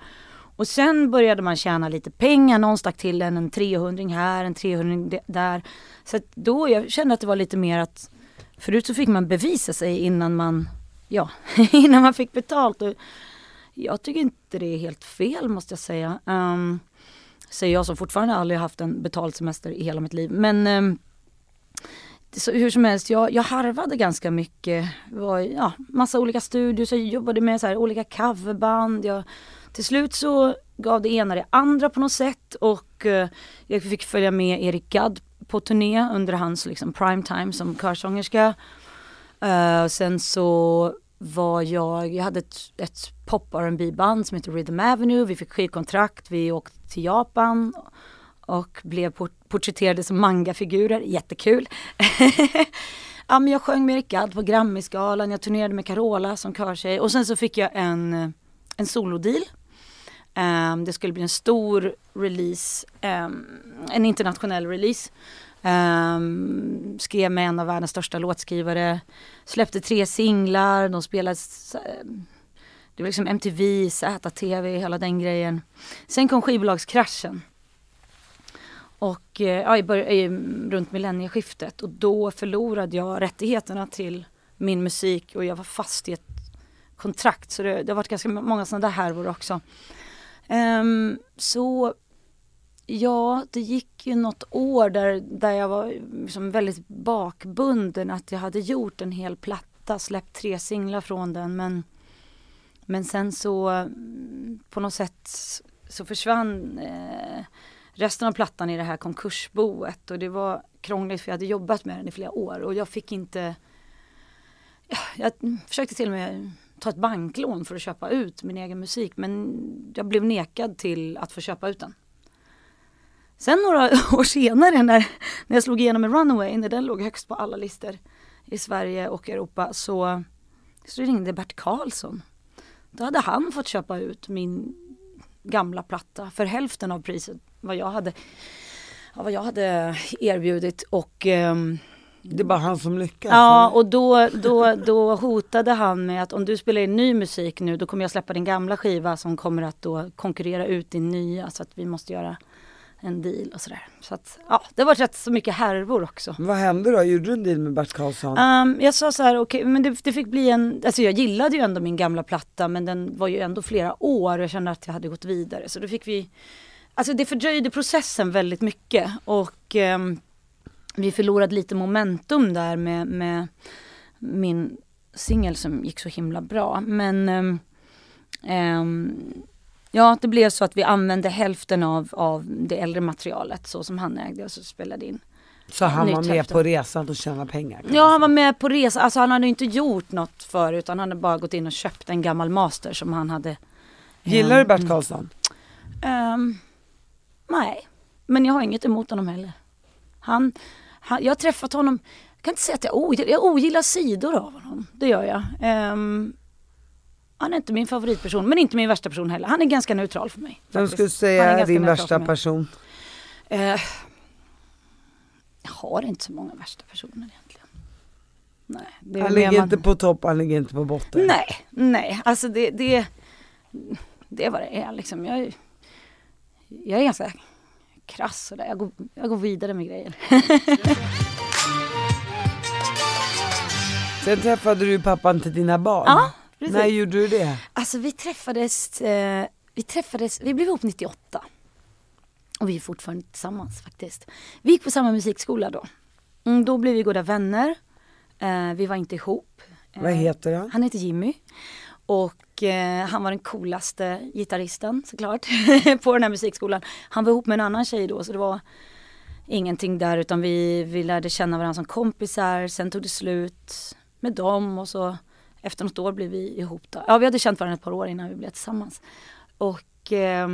Och sen började man tjäna lite pengar, någon stack till en, en 300 här, en 300 där. Så att då, jag kände att det var lite mer att Förut så fick man bevisa sig innan man, ja, innan man fick betalt. Och jag tycker inte det är helt fel måste jag säga. Um, säger jag som fortfarande aldrig haft en betald semester i hela mitt liv. Men um, så, hur som helst, jag, jag harvade ganska mycket. Var ja, massa olika studios, jag jobbade med så här, olika coverband. Jag, till slut så gav det ena det andra på något sätt och eh, jag fick följa med Erik Gadd på turné under hans liksom, prime time som körsångerska. Uh, och sen så var jag, jag hade ett, ett pop rb band som heter Rhythm Avenue, vi fick skivkontrakt, vi åkte till Japan och blev port- porträtterade som mangafigurer, jättekul. Ja men jag sjöng med Eric Gadd på Grammisgalan, jag turnerade med Carola som körtjej och sen så fick jag en, en solodeal. Um, det skulle bli en stor release, um, en internationell release. Um, skrev med en av världens största låtskrivare. Släppte tre singlar, de spelades det var liksom MTV, ZTV, hela den grejen. Sen kom skivbolagskraschen. Och eh, ja, i bör- runt millennieskiftet och då förlorade jag rättigheterna till min musik och jag var fast i ett kontrakt så det, det har varit ganska många sådana där härvor också. Um, så ja, det gick ju något år där, där jag var liksom väldigt bakbunden att jag hade gjort en hel platta, släppt tre singlar från den men men sen så mm, på något sätt så försvann eh, resten av plattan i det här konkursboet och det var krångligt för jag hade jobbat med den i flera år och jag fick inte Jag försökte till och med ta ett banklån för att köpa ut min egen musik men jag blev nekad till att få köpa ut den. Sen några år senare när, när jag slog igenom med Runaway, när den låg högst på alla listor i Sverige och Europa så, så ringde Bert Karlsson då hade han fått köpa ut min gamla platta för hälften av priset vad jag hade, vad jag hade erbjudit och um, det är bara han som lyckas. Ja och då, då, då hotade han med att om du spelar in ny musik nu då kommer jag släppa din gamla skiva som kommer att då konkurrera ut din nya så att vi måste göra en deal och sådär. Så att ja, det var rätt så mycket härvor också. Vad hände då? Gjorde du en deal med Bert Karlsson? Um, jag sa så här, okej okay, men det, det, fick bli en, alltså jag gillade ju ändå min gamla platta men den var ju ändå flera år och jag kände att jag hade gått vidare. Så då fick vi, alltså det fördröjde processen väldigt mycket och um, vi förlorade lite momentum där med, med min singel som gick så himla bra. Men um, Ja, det blev så att vi använde hälften av, av det äldre materialet så som han ägde och så spelade in. Så han var med hälften. på resan och tjänade pengar? Ja, han var med på resan. Alltså han hade inte gjort något för utan han hade bara gått in och köpt en gammal master som han hade. Gillar um, du Bert Karlsson? Um, nej, men jag har inget emot honom heller. Han, han, jag har träffat honom, jag kan inte säga att jag ogillar, jag ogillar sidor av honom. Det gör jag. Um, han är inte min favoritperson men inte min värsta person heller. Han är ganska neutral för mig. Vem skulle du säga är din värsta person? Eh, jag har inte så många värsta personer egentligen. Nej, han ligger man... inte på topp, han ligger inte på botten. Nej, nej, alltså det, det, det är vad det är liksom. Jag, jag är ganska krass sådär. Jag går, jag går vidare med grejer. Sen träffade du pappan till dina barn. Ja, Precis. När gjorde du det? Alltså vi träffades, eh, vi träffades, vi blev ihop 98. Och vi är fortfarande tillsammans faktiskt. Vi gick på samma musikskola då. Mm, då blev vi goda vänner. Eh, vi var inte ihop. Eh, Vad heter han? Han heter Jimmy. Och eh, han var den coolaste gitarristen såklart på den här musikskolan. Han var ihop med en annan tjej då så det var ingenting där utan vi, vi lärde känna varandra som kompisar. Sen tog det slut med dem och så efter något år blev vi ihop då. Ja vi hade känt varandra ett par år innan vi blev tillsammans. Och eh,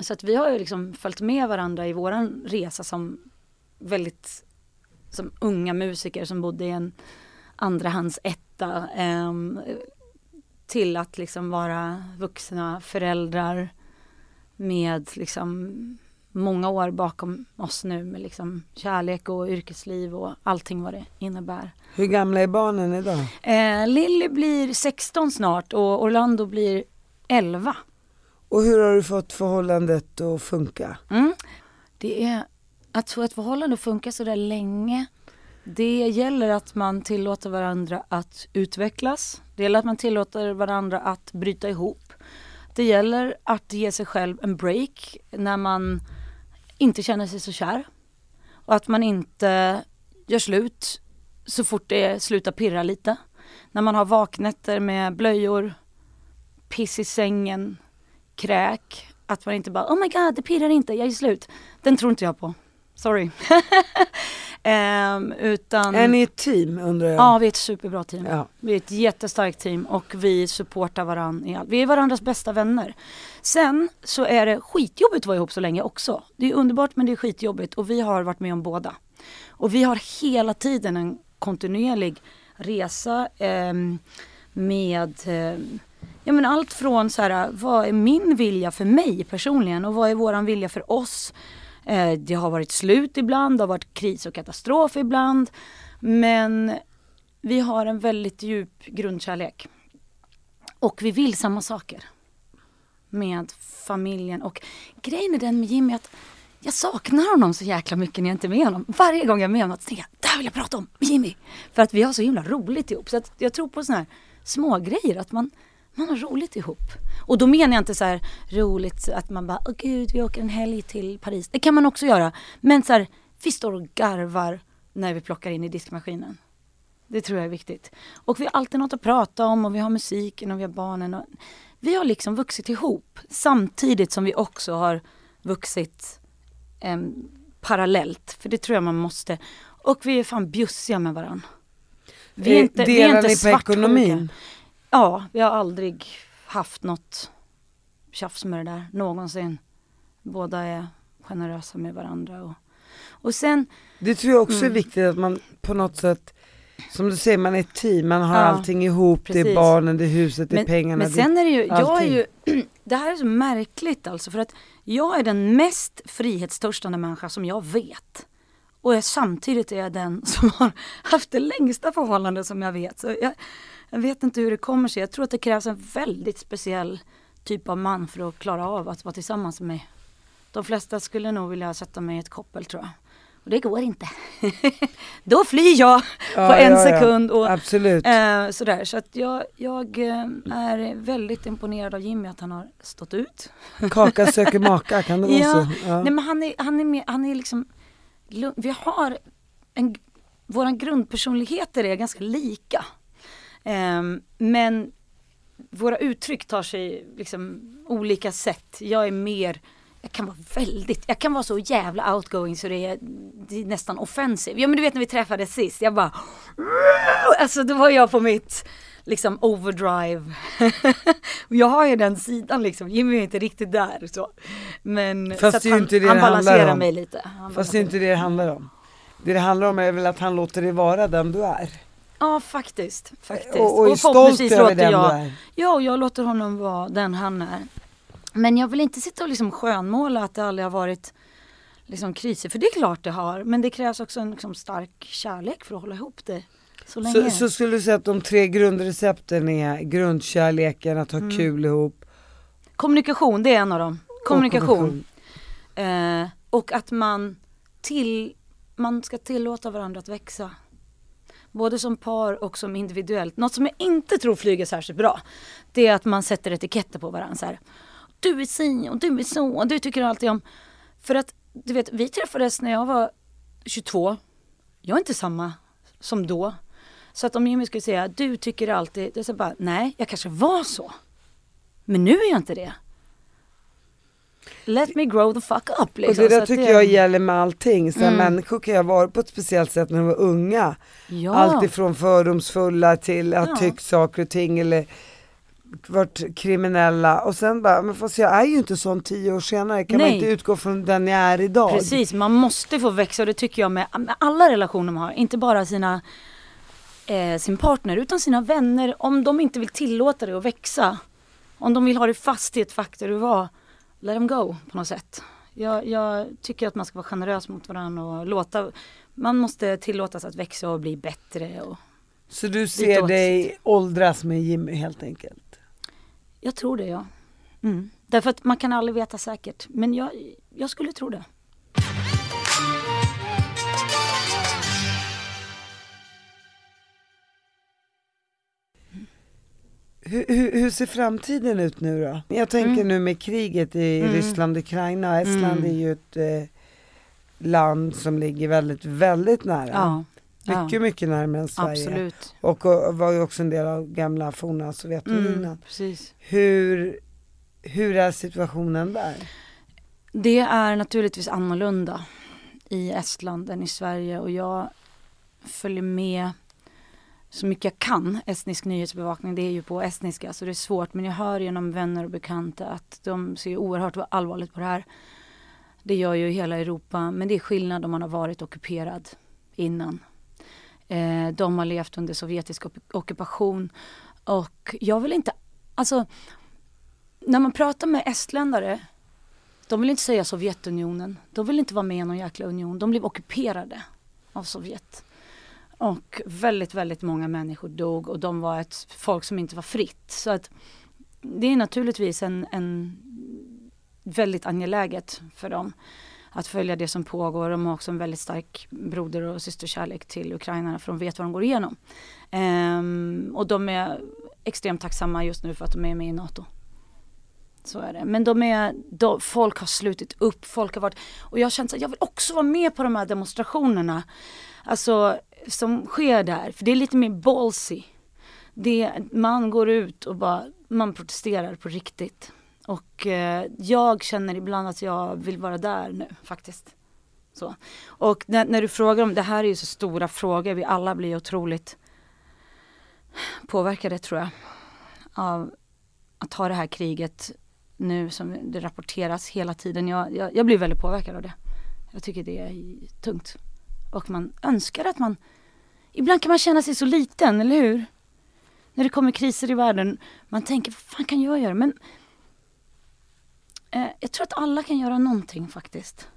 så att vi har ju liksom följt med varandra i våran resa som väldigt som unga musiker som bodde i en andrahandsetta eh, till att liksom vara vuxna föräldrar med liksom många år bakom oss nu med liksom kärlek och yrkesliv och allting vad det innebär. Hur gamla är barnen idag? Eh, Lilly blir 16 snart och Orlando blir 11. Och hur har du fått förhållandet att funka? Mm. Det är att få ett förhållande att funka så där länge det gäller att man tillåter varandra att utvecklas. Det gäller att man tillåter varandra att bryta ihop. Det gäller att ge sig själv en break när man inte känner sig så kär. Och att man inte gör slut så fort det slutar pirra lite. När man har vaknätter med blöjor, piss i sängen, kräk. Att man inte bara oh my god det pirrar inte, jag är slut. Den tror inte jag på. Sorry. um, utan... Är ni ett team undrar jag? Ja vi är ett superbra team. Ja. Vi är ett jättestarkt team och vi supportar varandra. Vi är varandras bästa vänner. Sen så är det skitjobbigt att vara ihop så länge också. Det är underbart men det är skitjobbigt och vi har varit med om båda. Och vi har hela tiden en kontinuerlig resa eh, med eh, ja, men allt från så här, vad är min vilja för mig personligen och vad är våran vilja för oss? Eh, det har varit slut ibland, det har varit kris och katastrof ibland. Men vi har en väldigt djup grundkärlek. Och vi vill samma saker. Med familjen och grejen är den med Jimmy att jag saknar honom så jäkla mycket när jag inte är med honom. Varje gång jag är med honom så tänker jag, det här vill jag prata om med Jimmy. För att vi har så himla roligt ihop. Så att jag tror på sådana här smågrejer. att man, man har roligt ihop. Och då menar jag inte så här roligt att man bara, åh gud vi åker en helg till Paris. Det kan man också göra. Men så här, vi står och garvar när vi plockar in i diskmaskinen. Det tror jag är viktigt. Och vi har alltid något att prata om och vi har musiken och vi har barnen. Och vi har liksom vuxit ihop samtidigt som vi också har vuxit eh, parallellt. För det tror jag man måste. Och vi är fan bjussiga med varandra. Vi är Eh, inte, vi delar är inte ni på ekonomin? Ja, vi har aldrig haft något tjafs med det där någonsin. Båda är generösa med varandra. Och, och sen, Det tror jag också Mm. är viktigt att man på något sätt, som du säger, man är ett team, man har Ja, allting ihop, det är precis. barnen, det är huset, det är men, pengarna. men sen är det ju, jag är allting. ju, det här är så märkligt alltså för att jag är den mest frihetstörstande människa som jag vet. Och jag, samtidigt är jag den som har haft det längsta förhållandet som jag vet. Så jag, jag vet inte hur det kommer sig. Jag tror att det krävs en väldigt speciell typ av man för att klara av att vara tillsammans med mig. De flesta skulle nog vilja sätta mig i ett koppel tror jag. Och det går inte. Då flyr jag Ja, på en ja, sekund. Och, Absolut. Eh, sådär, så att jag, jag eh, är väldigt imponerad av Jimmy att han har stått ut. Kaka söker maka, kan det vara Ja, så? Ja. Nej men han är, han är, med, han är liksom, vi har en, våra grundpersonligheter är ganska lika. Ehm, men våra uttryck tar sig liksom olika sätt. Jag är mer, jag kan vara väldigt, jag kan vara så jävla outgoing så det är, det är nästan offensive. Ja men du vet när vi träffades sist, jag bara Alltså då var jag på mitt liksom overdrive. Jag har ju den sidan liksom, Jimmy är inte riktigt där så. Men Fast så det är han, inte det han det balanserar om. mig lite. Han Fast det är inte det det handlar om. Det det handlar om är väl att han låter dig vara den du är. Ja faktiskt, faktiskt. Och, och stolt förhoppningsvis låter jag. Ja, och jag låter honom vara den han är. Men jag vill inte sitta och liksom skönmåla att det aldrig har varit liksom kriser, för det är klart det har. Men det krävs också en liksom stark kärlek för att hålla ihop det så länge. Så, så skulle du säga att de tre grundrecepten är grundkärleken, att ha Mm. kul ihop. Kommunikation, det är en av dem. och Kommunikation. Eh, och att man, till, man ska tillåta varandra att växa. Både som par och som individuellt. Något som jag inte tror flyger särskilt bra. Det är att man sätter etiketter på varandra. Så här. Du är si och du är så och du tycker alltid om. För att du vet, vi träffades när jag var 22. Jag är inte samma som då. Så att om Jimmy skulle säga du tycker alltid, det är så bara nej jag kanske var så. Men nu är jag inte det. Let me grow the fuck up Och liksom. det där tycker jag gäller med allting. Så Mm. Människor kan ju varit på ett speciellt sätt när de var unga. Ja. Allt ifrån fördomsfulla till att Ja. tycka saker och ting eller varit kriminella och sen bara, men fast jag är ju inte sån tio år senare, kan man Nej. inte utgå från den jag är idag? Precis, man måste få växa och det tycker jag med, med alla relationer man har. Inte bara sina, eh, sin partner utan sina vänner. Om de inte vill tillåta det att växa. Om de vill ha det fast i ett fack där du var. Let them go på något sätt. Jag, jag tycker att man ska vara generös mot varandra och låta man måste tillåtas att växa och bli bättre. Och Så du ser dig åldras med Jimmy helt enkelt? jag tror det ja. Mm. Därför att man kan aldrig veta säkert. Men jag, jag skulle tro det. Hur, hur, hur ser framtiden ut nu då? Jag tänker Mm. nu med kriget i Mm. Ryssland och Ukraina, Estland Mm. är ju ett eh, land som ligger väldigt, väldigt nära. Ja, Mycket, ja. mycket närmare än Sverige. absolut. Och, och var ju också en del av gamla forna Sovjetunionen. Mm, precis. Hur, hur är situationen där? Det är naturligtvis annorlunda i Estland än i Sverige och jag följer med så mycket jag kan. Estnisk nyhetsbevakning, det är ju på estniska så det är svårt men jag hör genom vänner och bekanta att de ser oerhört allvarligt på det här. Det gör ju hela Europa men det är skillnad om man har varit ockuperad innan. Eh, de har levt under sovjetisk ockupation. Och jag vill inte, alltså när man pratar med estländare, de vill inte säga Sovjetunionen. De vill inte vara med i någon jäkla union. De blev ockuperade av Sovjet. Och väldigt, väldigt många människor dog och de var ett folk som inte var fritt. Så att det är naturligtvis en, en väldigt angeläget för dem att följa det som pågår. De har också en väldigt stark broder och systerkärlek till ukrainarna för de vet vad de går igenom. Ehm, och de är extremt tacksamma just nu för att de är med i NATO. Så är det. Men de är, de, folk har slutit upp, folk har varit, och jag har känt att jag vill också vara med på de här demonstrationerna. Alltså som sker där, för det är lite mer ballsy. Det, man går ut och bara, man protesterar på riktigt. Och eh, jag känner ibland att jag vill vara där nu faktiskt. Så. Och när, när, du frågar om, det här är ju så stora frågor, vi alla blir otroligt påverkade tror jag. Av att ha det här kriget nu som det rapporteras hela tiden. Jag, jag, jag blir väldigt påverkad av det. Jag tycker det är tungt. Och man önskar att man, ibland kan man känna sig så liten, eller hur? När det kommer kriser i världen, man tänker vad fan kan jag göra? Men eh, jag tror att alla kan göra någonting faktiskt.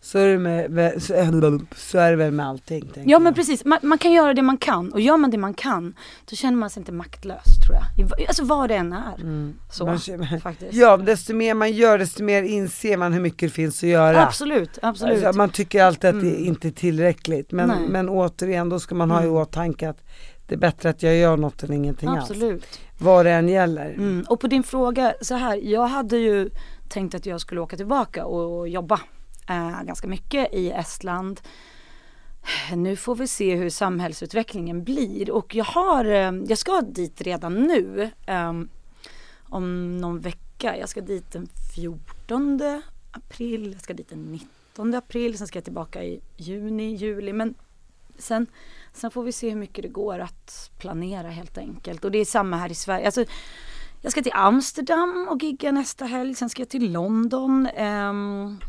Så är det, med, så är det väl med allting. Ja jag. men precis, man, man, kan göra det man kan och gör man det man kan då känner man sig inte maktlös tror jag. Alltså vad det än är. Mm. Så, man, faktiskt. Ja, desto mer man gör desto mer inser man hur mycket det finns att göra. Absolut, absolut. Alltså, man tycker alltid att mm. det inte är tillräckligt men, men återigen då ska man ha i mm. åtanke att det är bättre att jag gör något än ingenting absolut. alls. Vad det än gäller. Mm. Och på din fråga så här, jag hade ju tänkt att jag skulle åka tillbaka och jobba eh, ganska mycket i Estland. Nu får vi se hur samhällsutvecklingen blir och jag har, eh, jag ska dit redan nu eh, om någon vecka. Jag ska dit den 14 april, jag ska dit den 19 april, sen ska jag tillbaka i juni, juli. Men sen, sen får vi se hur mycket det går att planera helt enkelt. Och det är samma här i Sverige. Alltså, jag ska till Amsterdam och gigga nästa helg, sen ska jag till London. Um,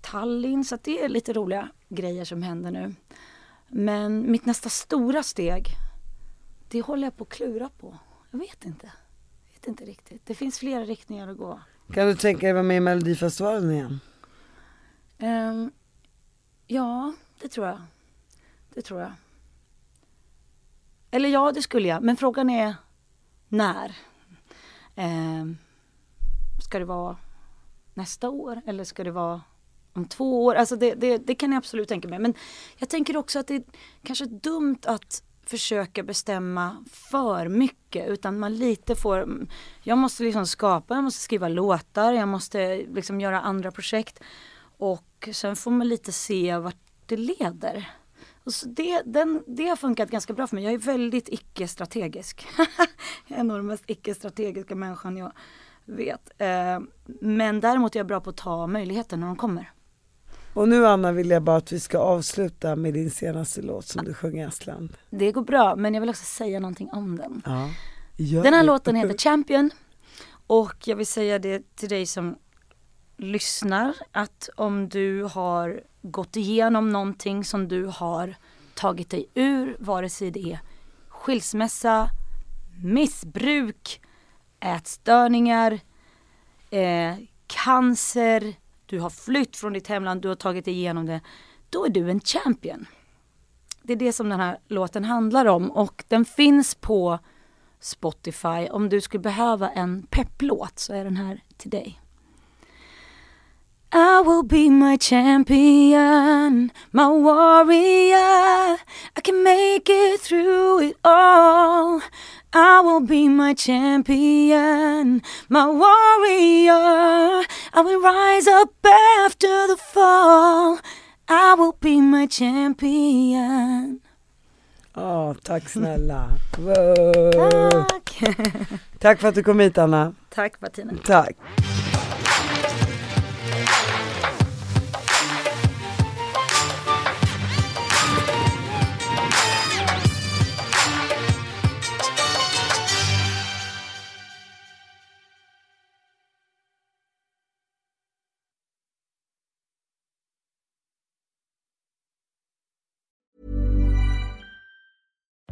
Tallinn. Så det är lite roliga grejer som händer nu. Men mitt nästa stora steg, det håller jag på att klura på. Jag vet inte. Jag vet inte riktigt. Det finns flera riktningar att gå. Kan du tänka dig att vara med i Melodifestivalen igen? Um, ja, det tror jag. Det tror jag. Eller ja, det skulle jag. Men frågan är när. Um, ska det vara nästa år eller ska det vara om två år. Alltså det, det, det, kan jag absolut tänka mig. Men jag tänker också att det är kanske dumt att försöka bestämma för mycket utan man lite får, jag måste liksom skapa, jag måste skriva låtar, jag måste liksom göra andra projekt och sen får man lite se vart det leder. Och så det, den, det har funkat ganska bra för mig. Jag är väldigt icke-strategisk. jag är nog den mest icke-strategiska människan jag vet. Eh, men däremot är jag bra på att ta möjligheter när de kommer. Och nu Anna vill jag bara att vi ska avsluta med din senaste låt som du sjöng i Estland. Det går bra men jag vill också säga någonting om den. Ja. Den här låten heter Champion och jag vill säga det till dig som lyssnar att om du har gått igenom någonting som du har tagit dig ur, vare sig det är skilsmässa, missbruk, ätstörningar, eh, cancer, du har flytt från ditt hemland, du har tagit dig igenom det. Då är du en champion. Det är det som den här låten handlar om och den finns på Spotify. Om du skulle behöva en pepplåt så är den här till dig. I will be my champion, my warrior. I can make it through it all. I will be my champion, my warrior. I will rise up after the fall. I will be my champion. oh, tack snälla. Wow. Tack. tack för att du kom hit Anna. Tack Martina. Tack.